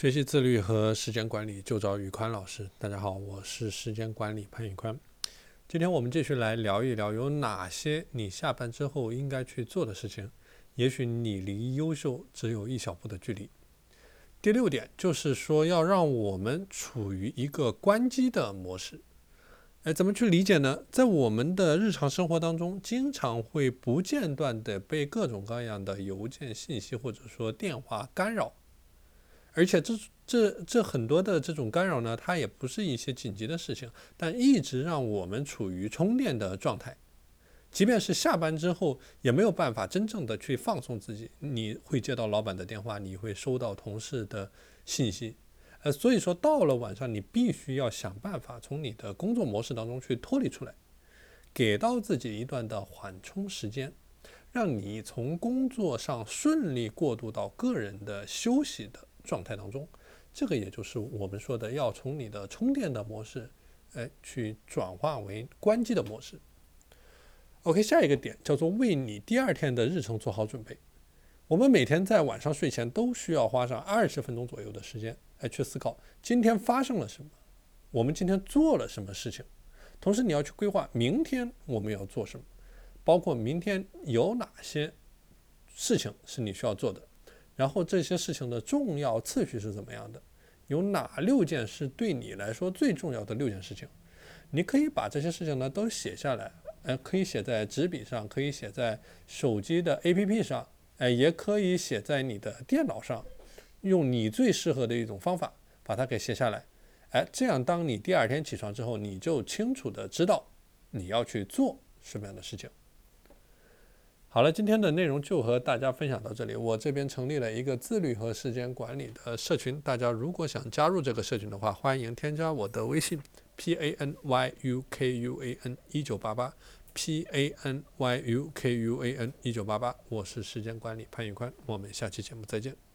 学习自律和时间管理就找宇宽老师。大家好，我是时间管理潘宇宽。今天我们继续来聊一聊有哪些你下班之后应该去做的事情。也许你离优秀只有一小步的距离。第六点就是说，要让我们处于一个关机的模式。哎，怎么去理解呢？在我们的日常生活当中，经常会不间断的被各种各样的邮件信息或者说电话干扰。而且这这这很多的这种干扰呢，它也不是一些紧急的事情，但一直让我们处于充电的状态。即便是下班之后，也没有办法真正的去放松自己。你会接到老板的电话，你会收到同事的信息，呃，所以说到了晚上，你必须要想办法从你的工作模式当中去脱离出来，给到自己一段的缓冲时间，让你从工作上顺利过渡到个人的休息的。状态当中，这个也就是我们说的要从你的充电的模式，哎，去转化为关机的模式。OK，下一个点叫做为你第二天的日程做好准备。我们每天在晚上睡前都需要花上二十分钟左右的时间，哎，去思考今天发生了什么，我们今天做了什么事情，同时你要去规划明天我们要做什么，包括明天有哪些事情是你需要做的。然后这些事情的重要次序是怎么样的？有哪六件是对你来说最重要的六件事情？你可以把这些事情呢都写下来，呃，可以写在纸笔上，可以写在手机的 APP 上，哎，也可以写在你的电脑上，用你最适合的一种方法把它给写下来，哎，这样当你第二天起床之后，你就清楚的知道你要去做什么样的事情。好了，今天的内容就和大家分享到这里。我这边成立了一个自律和时间管理的社群，大家如果想加入这个社群的话，欢迎添加我的微信 p a n y u k u a n 一九八八 p a n y u k u a n 一九八八，我是时间管理潘宇宽，我们下期节目再见。